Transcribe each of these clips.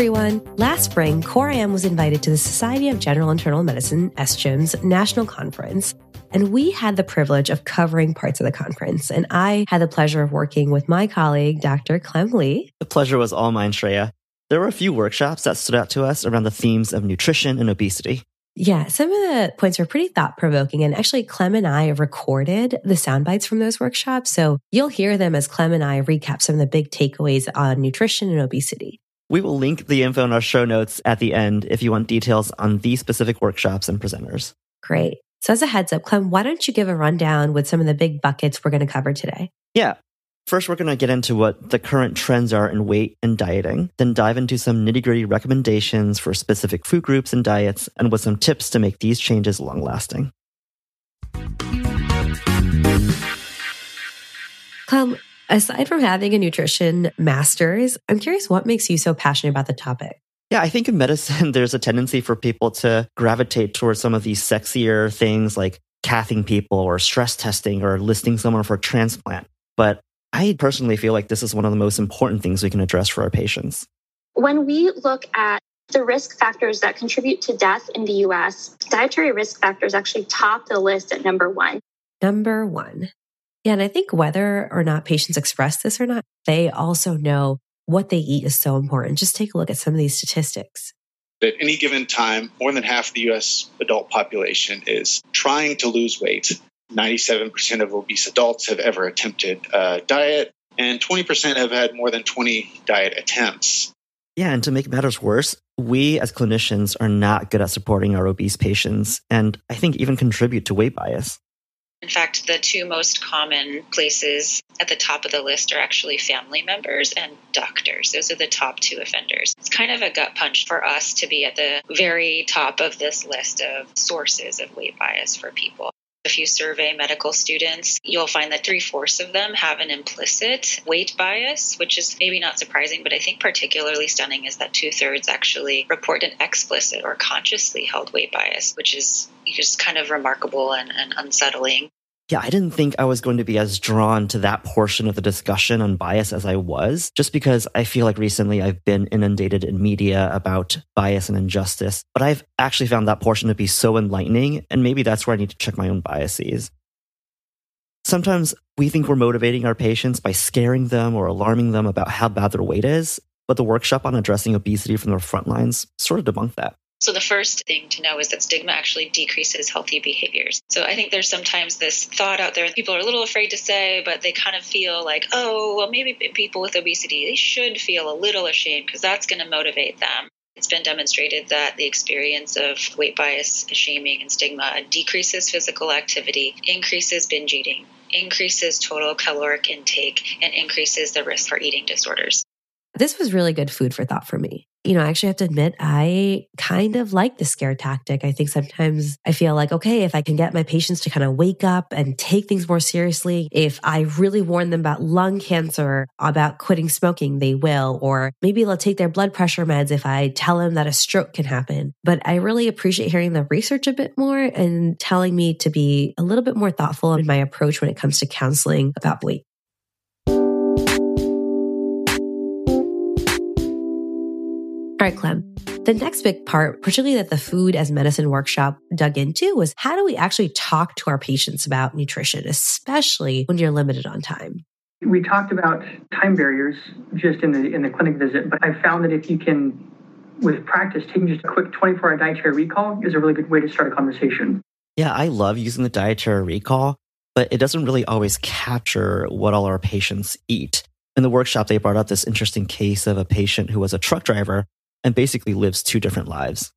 everyone. Last spring, Core IM was invited to the Society of General Internal Medicine, SGIM's national conference. And we had the privilege of covering parts of the conference. And I had the pleasure of working with my colleague, Dr. Clem Lee. The pleasure was all mine, Shreya. There were a few workshops that stood out to us around the themes of nutrition and obesity. Yeah, some of the points were pretty thought provoking. And actually, Clem and I recorded the sound bites from those workshops. So you'll hear them as Clem and I recap some of the big takeaways on nutrition and obesity. We will link the info in our show notes at the end if you want details on these specific workshops and presenters. Great. So, as a heads up, Clem, why don't you give a rundown with some of the big buckets we're going to cover today? Yeah. First, we're going to get into what the current trends are in weight and dieting, then dive into some nitty gritty recommendations for specific food groups and diets, and with some tips to make these changes long lasting. Clem, aside from having a nutrition master's, I'm curious what makes you so passionate about the topic? Yeah, I think in medicine, there's a tendency for people to gravitate towards some of these sexier things like cathing people or stress testing or listing someone for a transplant. But I personally feel like this is one of the most important things we can address for our patients. When we look at the risk factors that contribute to death in the US, dietary risk factors actually top the list at number one. Number one. Yeah, and I think whether or not patients express this or not, they also know what they eat is so important. Just take a look at some of these statistics. At any given time, more than half the US adult population is trying to lose weight. 97% of obese adults have ever attempted a diet, and 20% have had more than 20 diet attempts. Yeah, and to make matters worse, we as clinicians are not good at supporting our obese patients, and I think even contribute to weight bias. In fact, the two most common places at the top of the list are actually family members and doctors. Those are the top two offenders. It's kind of a gut punch for us to be at the very top of this list of sources of weight bias for people. If you survey medical students, you'll find that three fourths of them have an implicit weight bias, which is maybe not surprising, but I think particularly stunning is that two thirds actually report an explicit or consciously held weight bias, which is just kind of remarkable and, and unsettling yeah, I didn't think I was going to be as drawn to that portion of the discussion on bias as I was, just because I feel like recently I've been inundated in media about bias and injustice. But I've actually found that portion to be so enlightening, and maybe that's where I need to check my own biases. Sometimes we think we're motivating our patients by scaring them or alarming them about how bad their weight is, but the workshop on addressing obesity from the front lines sort of debunked that. So, the first thing to know is that stigma actually decreases healthy behaviors. So, I think there's sometimes this thought out there that people are a little afraid to say, but they kind of feel like, oh, well, maybe people with obesity, they should feel a little ashamed because that's going to motivate them. It's been demonstrated that the experience of weight bias, shaming, and stigma decreases physical activity, increases binge eating, increases total caloric intake, and increases the risk for eating disorders. This was really good food for thought for me you know, I actually have to admit, I kind of like the scare tactic. I think sometimes I feel like, okay, if I can get my patients to kind of wake up and take things more seriously, if I really warn them about lung cancer, about quitting smoking, they will. Or maybe they'll take their blood pressure meds if I tell them that a stroke can happen. But I really appreciate hearing the research a bit more and telling me to be a little bit more thoughtful in my approach when it comes to counseling about weight. All right, Clem. The next big part, particularly that the food as medicine workshop dug into, was how do we actually talk to our patients about nutrition, especially when you're limited on time? We talked about time barriers just in the in the clinic visit, but I found that if you can, with practice, taking just a quick 24 hour dietary recall is a really good way to start a conversation. Yeah, I love using the dietary recall, but it doesn't really always capture what all our patients eat. In the workshop, they brought up this interesting case of a patient who was a truck driver and basically lives two different lives.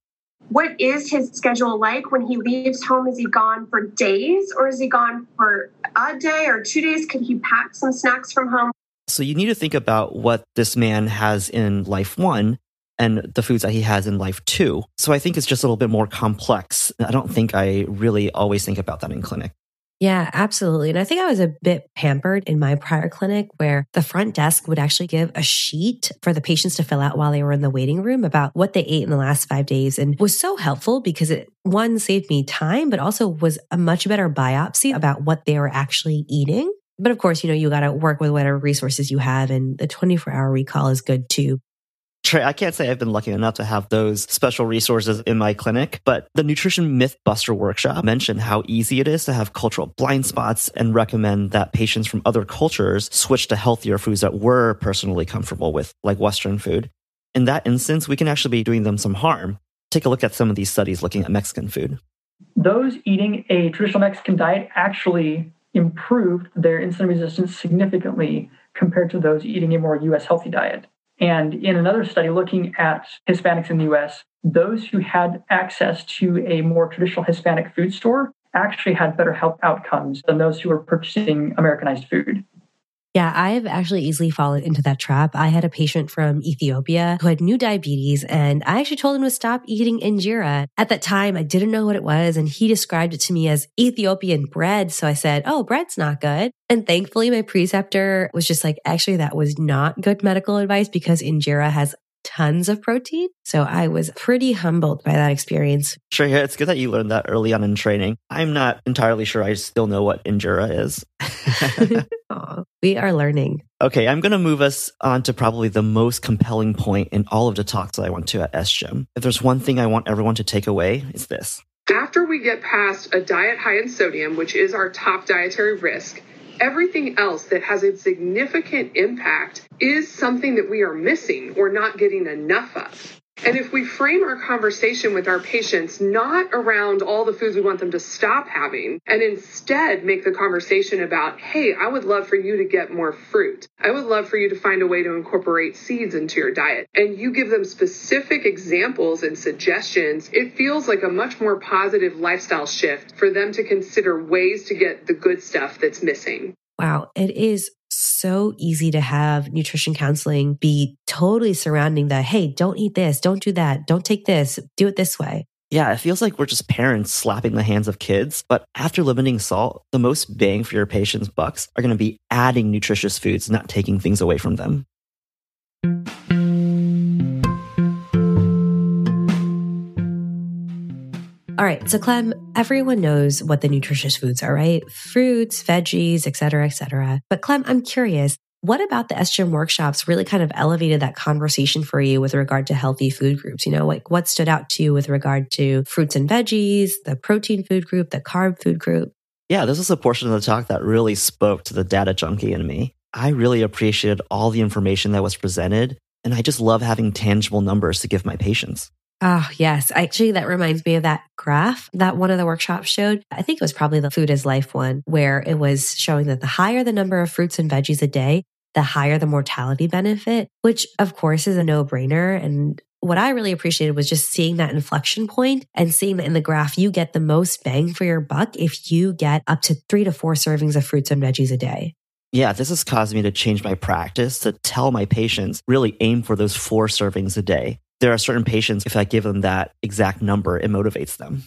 What is his schedule like when he leaves home? Is he gone for days or is he gone for a day or two days? Could he pack some snacks from home? So you need to think about what this man has in life one and the foods that he has in life two. So I think it's just a little bit more complex. I don't think I really always think about that in clinic. Yeah, absolutely. And I think I was a bit pampered in my prior clinic where the front desk would actually give a sheet for the patients to fill out while they were in the waiting room about what they ate in the last five days and was so helpful because it one saved me time, but also was a much better biopsy about what they were actually eating. But of course, you know, you got to work with whatever resources you have and the 24 hour recall is good too. I can't say I've been lucky enough to have those special resources in my clinic, but the Nutrition Myth Buster workshop mentioned how easy it is to have cultural blind spots and recommend that patients from other cultures switch to healthier foods that we're personally comfortable with, like Western food. In that instance, we can actually be doing them some harm. Take a look at some of these studies looking at Mexican food. Those eating a traditional Mexican diet actually improved their insulin resistance significantly compared to those eating a more US healthy diet. And in another study looking at Hispanics in the US, those who had access to a more traditional Hispanic food store actually had better health outcomes than those who were purchasing Americanized food. Yeah, I've actually easily fallen into that trap. I had a patient from Ethiopia who had new diabetes and I actually told him to stop eating injera. At that time, I didn't know what it was and he described it to me as Ethiopian bread. So I said, Oh, bread's not good. And thankfully my preceptor was just like, actually, that was not good medical advice because injera has tons of protein. So I was pretty humbled by that experience. Sure, yeah, it's good that you learned that early on in training. I'm not entirely sure I still know what injera is. Aww, we are learning. Okay, I'm going to move us on to probably the most compelling point in all of the talks that I went to at SGIM. If there's one thing I want everyone to take away, it's this. After we get past a diet high in sodium, which is our top dietary risk, everything else that has a significant impact is something that we are missing or not getting enough of. And if we frame our conversation with our patients not around all the foods we want them to stop having, and instead make the conversation about, hey, I would love for you to get more fruit. I would love for you to find a way to incorporate seeds into your diet. And you give them specific examples and suggestions, it feels like a much more positive lifestyle shift for them to consider ways to get the good stuff that's missing. Wow, it is so easy to have nutrition counseling be totally surrounding the hey, don't eat this, don't do that, don't take this, do it this way. Yeah, it feels like we're just parents slapping the hands of kids. But after limiting salt, the most bang for your patients' bucks are going to be adding nutritious foods, not taking things away from them. All right. So Clem, everyone knows what the nutritious foods are, right? Fruits, veggies, et cetera, et cetera. But Clem, I'm curious, what about the SGIM workshops really kind of elevated that conversation for you with regard to healthy food groups? You know, like what stood out to you with regard to fruits and veggies, the protein food group, the carb food group? Yeah, this was a portion of the talk that really spoke to the data junkie in me. I really appreciated all the information that was presented, and I just love having tangible numbers to give my patients. Oh, yes. Actually, that reminds me of that graph that one of the workshops showed. I think it was probably the food is life one, where it was showing that the higher the number of fruits and veggies a day, the higher the mortality benefit, which of course is a no brainer. And what I really appreciated was just seeing that inflection point and seeing that in the graph, you get the most bang for your buck if you get up to three to four servings of fruits and veggies a day. Yeah, this has caused me to change my practice to tell my patients really aim for those four servings a day there are certain patients, if I give them that exact number, it motivates them.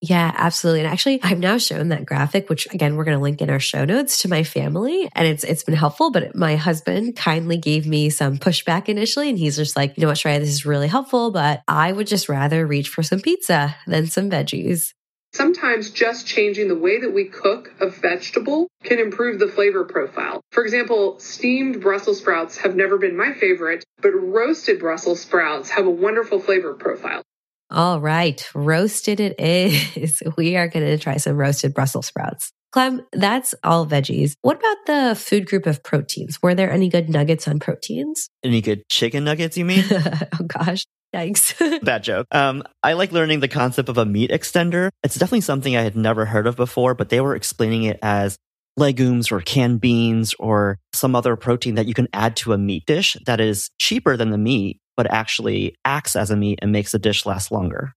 Yeah, absolutely. And actually, I've now shown that graphic, which again, we're going to link in our show notes to my family. And it's, it's been helpful, but my husband kindly gave me some pushback initially. And he's just like, you know what, Shreya, this is really helpful, but I would just rather reach for some pizza than some veggies. Sometimes just changing the way that we cook a vegetable can improve the flavor profile. For example, steamed Brussels sprouts have never been my favorite, but roasted Brussels sprouts have a wonderful flavor profile. All right, roasted it is. We are going to try some roasted Brussels sprouts. Clem, that's all veggies. What about the food group of proteins? Were there any good nuggets on proteins? Any good chicken nuggets, you mean? oh, gosh. Yikes. Bad joke. Um, I like learning the concept of a meat extender. It's definitely something I had never heard of before, but they were explaining it as legumes or canned beans or some other protein that you can add to a meat dish that is cheaper than the meat, but actually acts as a meat and makes the dish last longer.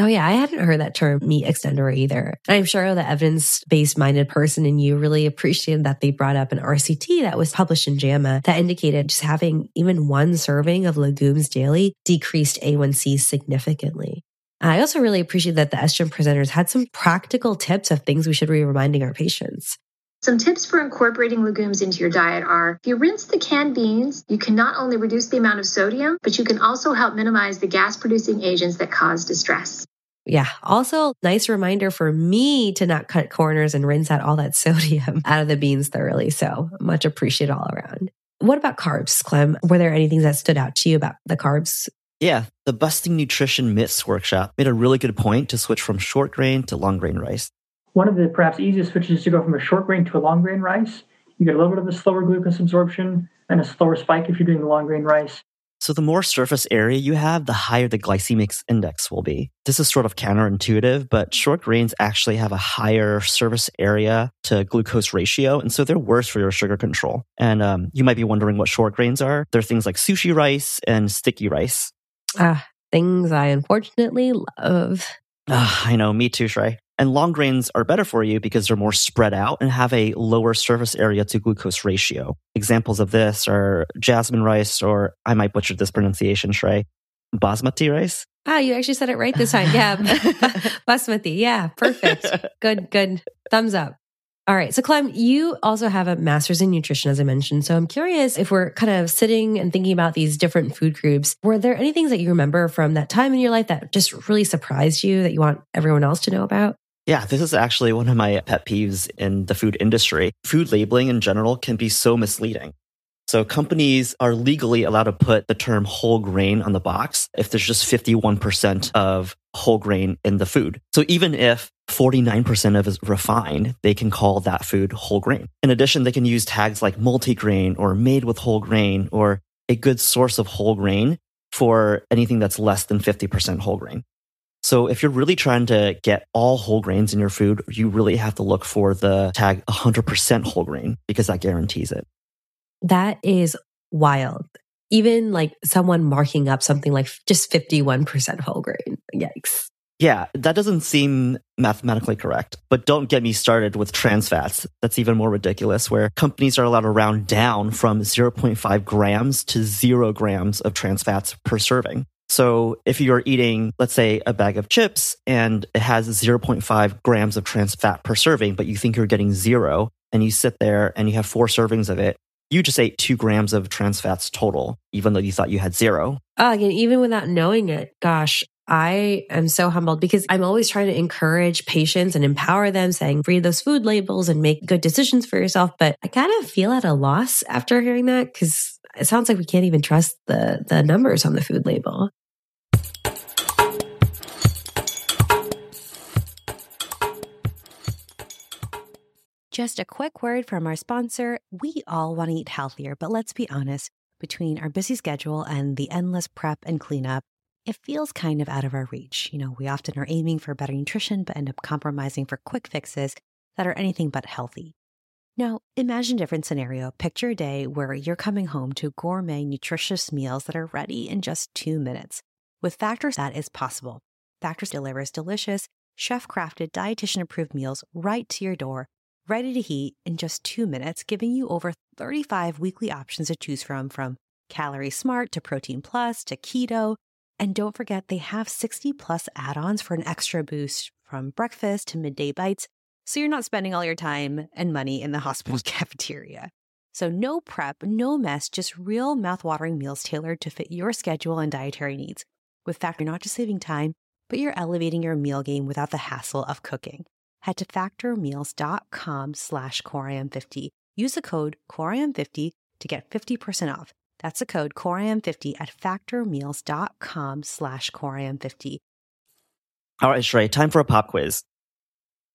Oh, yeah. I hadn't heard that term meat extender either. I'm sure the evidence based minded person in you really appreciated that they brought up an RCT that was published in JAMA that indicated just having even one serving of legumes daily decreased A1C significantly. I also really appreciate that the SGIM presenters had some practical tips of things we should be reminding our patients. Some tips for incorporating legumes into your diet are if you rinse the canned beans, you can not only reduce the amount of sodium, but you can also help minimize the gas producing agents that cause distress. Yeah. Also, nice reminder for me to not cut corners and rinse out all that sodium out of the beans thoroughly. So much appreciated all around. What about carbs, Clem? Were there anything that stood out to you about the carbs? Yeah, the Busting Nutrition Myths workshop made a really good point to switch from short grain to long grain rice. One of the perhaps easiest switches is to go from a short grain to a long grain rice. You get a little bit of a slower glucose absorption and a slower spike if you're doing the long grain rice. So the more surface area you have, the higher the glycemic index will be. This is sort of counterintuitive, but short grains actually have a higher surface area to glucose ratio, and so they're worse for your sugar control. And um, you might be wondering what short grains are. They're things like sushi rice and sticky rice. Ah, things I unfortunately love. Ah, I know, me too, Shrey. And long grains are better for you because they're more spread out and have a lower surface area to glucose ratio. Examples of this are jasmine rice, or I might butcher this pronunciation, Shrey, basmati rice. Ah, you actually said it right this time. Yeah. basmati. Yeah. Perfect. Good, good. Thumbs up. All right. So, Clem, you also have a master's in nutrition, as I mentioned. So, I'm curious if we're kind of sitting and thinking about these different food groups, were there any things that you remember from that time in your life that just really surprised you that you want everyone else to know about? Yeah, this is actually one of my pet peeves in the food industry. Food labeling in general can be so misleading. So companies are legally allowed to put the term whole grain on the box if there's just 51% of whole grain in the food. So even if 49% of is refined, they can call that food whole grain. In addition, they can use tags like multigrain or made with whole grain or a good source of whole grain for anything that's less than 50% whole grain. So if you're really trying to get all whole grains in your food, you really have to look for the tag 100% whole grain because that guarantees it. That is wild. Even like someone marking up something like just 51% whole grain. Yikes. Yeah, that doesn't seem mathematically correct. But don't get me started with trans fats. That's even more ridiculous, where companies are allowed to round down from 0.5 grams to zero grams of trans fats per serving. So if you're eating, let's say, a bag of chips and it has 0.5 grams of trans fat per serving, but you think you're getting zero, and you sit there and you have four servings of it, you just ate two grams of trans fats total, even though you thought you had zero. Uh, oh, again, even without knowing it, gosh, I am so humbled because I'm always trying to encourage patients and empower them, saying, read those food labels and make good decisions for yourself. But I kind of feel at a loss after hearing that because it sounds like we can't even trust the, the numbers on the food label. Just a quick word from our sponsor. We all want to eat healthier, but let's be honest, between our busy schedule and the endless prep and cleanup, it feels kind of out of our reach. You know, we often are aiming for better nutrition, but end up compromising for quick fixes that are anything but healthy. Now, imagine a different scenario. Picture a day where you're coming home to gourmet, nutritious meals that are ready in just two minutes. With Factors, that is possible. Factors delivers delicious, chef crafted, dietitian approved meals right to your door, ready to heat in just two minutes, giving you over 35 weekly options to choose from, from Calorie Smart to Protein Plus to Keto. And don't forget, they have 60 plus add ons for an extra boost from breakfast to midday bites, so you're not spending all your time and money in the hospital cafeteria. So, no prep, no mess, just real mouthwatering meals tailored to fit your schedule and dietary needs. With Factor, you're not just saving time, but you're elevating your meal game without the hassle of cooking. Head to factormeals.com slash coreim50. Use the code coreim50 to get 50% off. That's the code coreim50 at factormeals.com slash coreim50. All right, Shrey, time for a pop quiz.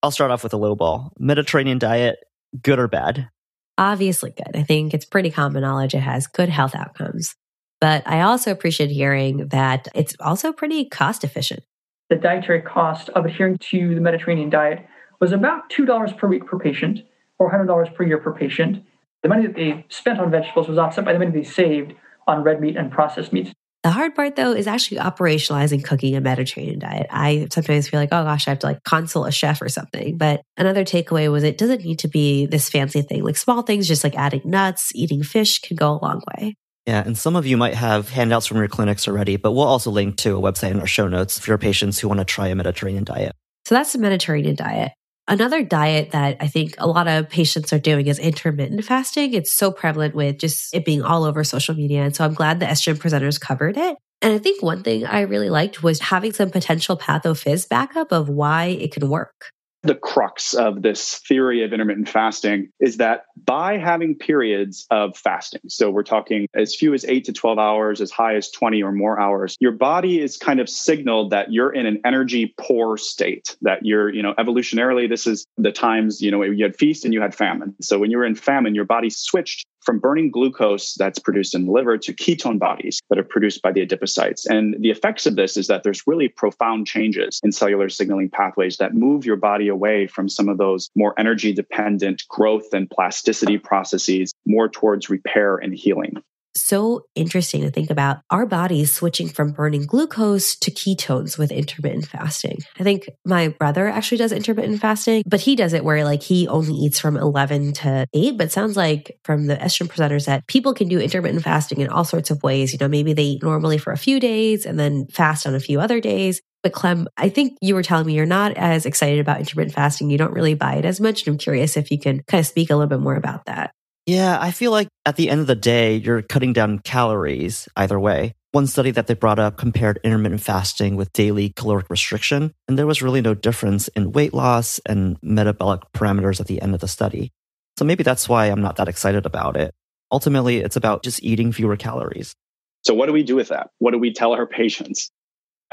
I'll start off with a low ball. Mediterranean diet, good or bad? Obviously good. I think it's pretty common knowledge it has good health outcomes. But I also appreciate hearing that it's also pretty cost efficient. The dietary cost of adhering to the Mediterranean diet was about $2 per week per patient or $100 per year per patient. The money that they spent on vegetables was offset by the money they saved on red meat and processed meats. The hard part though is actually operationalizing cooking a Mediterranean diet. I sometimes feel like, oh gosh, I have to like consult a chef or something. But another takeaway was it doesn't need to be this fancy thing. Like small things, just like adding nuts, eating fish can go a long way. Yeah, and some of you might have handouts from your clinics already, but we'll also link to a website in our show notes for your patients who want to try a Mediterranean diet. So that's the Mediterranean diet. Another diet that I think a lot of patients are doing is intermittent fasting. It's so prevalent with just it being all over social media. And so I'm glad the SGIM presenters covered it. And I think one thing I really liked was having some potential pathophys backup of why it can work. The crux of this theory of intermittent fasting is that by having periods of fasting, so we're talking as few as eight to 12 hours, as high as 20 or more hours, your body is kind of signaled that you're in an energy poor state, that you're, you know, evolutionarily, this is the times, you know, you had feast and you had famine. So when you were in famine, your body switched from burning glucose that's produced in the liver to ketone bodies that are produced by the adipocytes. And the effects of this is that there's really profound changes in cellular signaling pathways that move your body away from some of those more energy dependent growth and plasticity processes more towards repair and healing so interesting to think about our bodies switching from burning glucose to ketones with intermittent fasting. I think my brother actually does intermittent fasting, but he does it where like he only eats from 11 to 8. But sounds like from the SGIM presenters that people can do intermittent fasting in all sorts of ways. You know, maybe they eat normally for a few days and then fast on a few other days. But Clem, I think you were telling me you're not as excited about intermittent fasting. You don't really buy it as much. And I'm curious if you can kind of speak a little bit more about that. Yeah, I feel like at the end of the day, you're cutting down calories either way. One study that they brought up compared intermittent fasting with daily caloric restriction, and there was really no difference in weight loss and metabolic parameters at the end of the study. So maybe that's why I'm not that excited about it. Ultimately, it's about just eating fewer calories. So, what do we do with that? What do we tell our patients?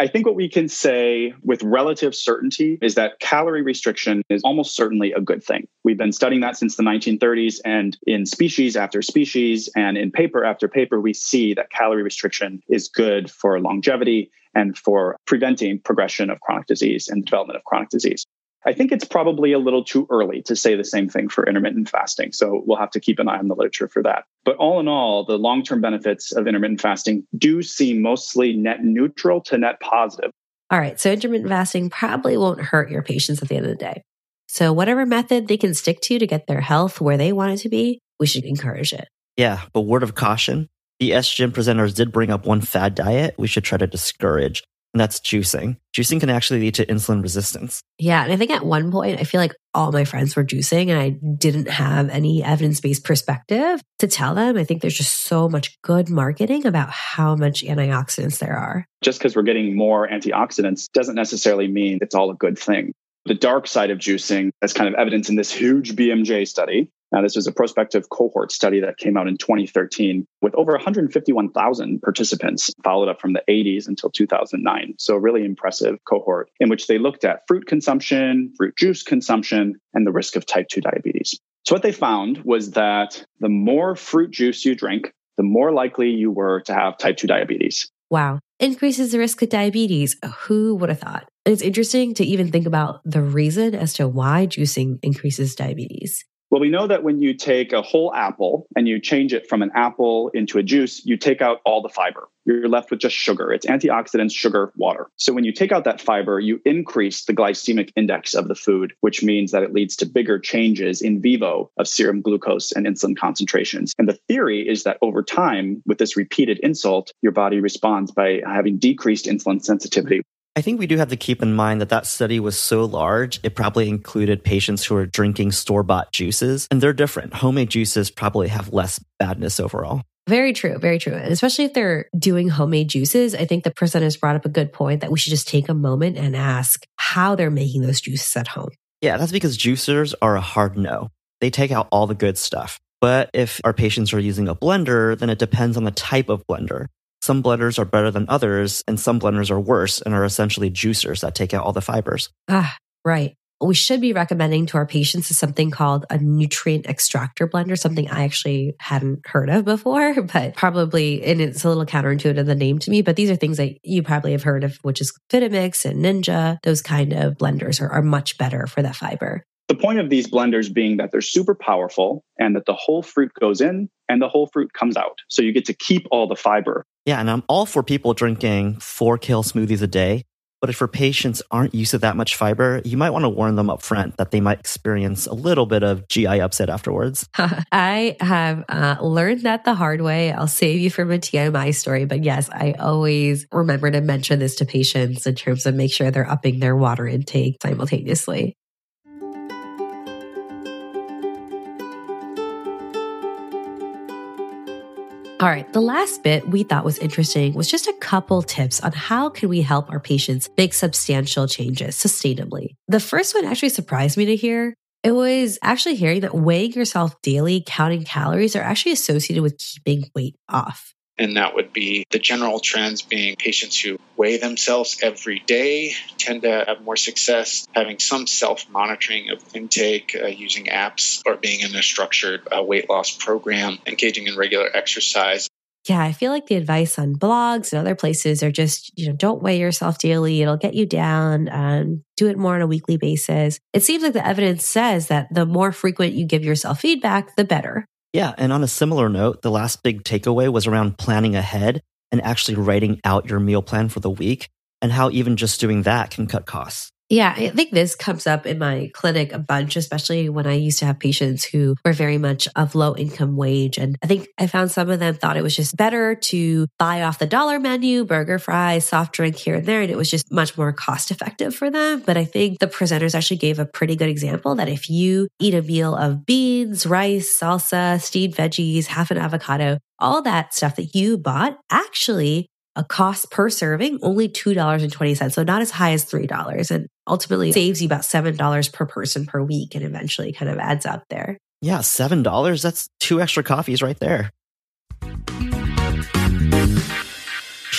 I think what we can say with relative certainty is that calorie restriction is almost certainly a good thing. We've been studying that since the 1930s, and in species after species and in paper after paper, we see that calorie restriction is good for longevity and for preventing progression of chronic disease and development of chronic disease. I think it's probably a little too early to say the same thing for intermittent fasting. So we'll have to keep an eye on the literature for that. But all in all, the long term benefits of intermittent fasting do seem mostly net neutral to net positive. All right. So intermittent fasting probably won't hurt your patients at the end of the day. So whatever method they can stick to to get their health where they want it to be, we should encourage it. Yeah. But word of caution the SGIM presenters did bring up one fad diet we should try to discourage and that's juicing. Juicing can actually lead to insulin resistance. Yeah. And I think at one point, I feel like all my friends were juicing and I didn't have any evidence based perspective to tell them. I think there's just so much good marketing about how much antioxidants there are. Just because we're getting more antioxidants doesn't necessarily mean it's all a good thing. The dark side of juicing, as kind of evidence in this huge BMJ study, now, this was a prospective cohort study that came out in 2013 with over 151,000 participants, followed up from the 80s until 2009. So, a really impressive cohort in which they looked at fruit consumption, fruit juice consumption, and the risk of type 2 diabetes. So, what they found was that the more fruit juice you drink, the more likely you were to have type 2 diabetes. Wow. Increases the risk of diabetes. Who would have thought? It's interesting to even think about the reason as to why juicing increases diabetes. Well, we know that when you take a whole apple and you change it from an apple into a juice, you take out all the fiber. You're left with just sugar. It's antioxidants, sugar, water. So when you take out that fiber, you increase the glycemic index of the food, which means that it leads to bigger changes in vivo of serum glucose and insulin concentrations. And the theory is that over time, with this repeated insult, your body responds by having decreased insulin sensitivity. I think we do have to keep in mind that that study was so large, it probably included patients who are drinking store bought juices, and they're different. Homemade juices probably have less badness overall. Very true, very true. And especially if they're doing homemade juices, I think the presenters brought up a good point that we should just take a moment and ask how they're making those juices at home. Yeah, that's because juicers are a hard no. They take out all the good stuff. But if our patients are using a blender, then it depends on the type of blender. Some blenders are better than others, and some blenders are worse and are essentially juicers that take out all the fibers. Ah, right. We should be recommending to our patients is something called a nutrient extractor blender, something I actually hadn't heard of before, but probably, and it's a little counterintuitive, the name to me, but these are things that you probably have heard of, which is Vitamix and Ninja. Those kind of blenders are, are much better for that fiber. The point of these blenders being that they're super powerful and that the whole fruit goes in and the whole fruit comes out. So you get to keep all the fiber. Yeah, and I'm all for people drinking four kale smoothies a day. But if your patients aren't used to that much fiber, you might want to warn them up front that they might experience a little bit of GI upset afterwards. I have uh, learned that the hard way. I'll save you from a TMI story, but yes, I always remember to mention this to patients in terms of make sure they're upping their water intake simultaneously. All right, the last bit we thought was interesting was just a couple tips on how can we help our patients make substantial changes sustainably. The first one actually surprised me to hear. It was actually hearing that weighing yourself daily, counting calories are actually associated with keeping weight off. And that would be the general trends being patients who weigh themselves every day tend to have more success having some self monitoring of intake uh, using apps or being in a structured uh, weight loss program, engaging in regular exercise. Yeah, I feel like the advice on blogs and other places are just, you know, don't weigh yourself daily. It'll get you down. Um, do it more on a weekly basis. It seems like the evidence says that the more frequent you give yourself feedback, the better. Yeah. And on a similar note, the last big takeaway was around planning ahead and actually writing out your meal plan for the week and how even just doing that can cut costs. Yeah, I think this comes up in my clinic a bunch, especially when I used to have patients who were very much of low income wage. And I think I found some of them thought it was just better to buy off the dollar menu, burger, fries, soft drink here and there. And it was just much more cost effective for them. But I think the presenters actually gave a pretty good example that if you eat a meal of beans, rice, salsa, steamed veggies, half an avocado, all that stuff that you bought actually a cost per serving only $2.20 so not as high as $3 and ultimately saves you about $7 per person per week and eventually kind of adds up there. Yeah $7 that's two extra coffees right there.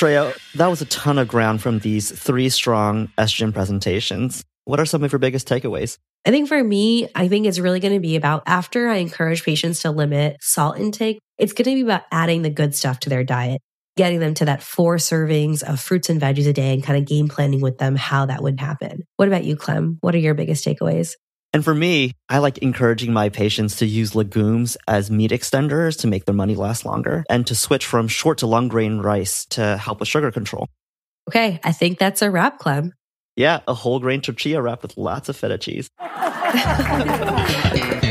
Shreya, that was a ton of ground from these three strong SGIM presentations. What are some of your biggest takeaways? I think for me, I think it's really going to be about after I encourage patients to limit salt intake, it's going to be about adding the good stuff to their diet getting them to that four servings of fruits and veggies a day and kind of game planning with them how that would happen. What about you, Clem? What are your biggest takeaways? And for me, I like encouraging my patients to use legumes as meat extenders to make their money last longer and to switch from short to long grain rice to help with sugar control. Okay, I think that's a wrap, Clem. Yeah, a whole grain tortilla wrap with lots of feta cheese.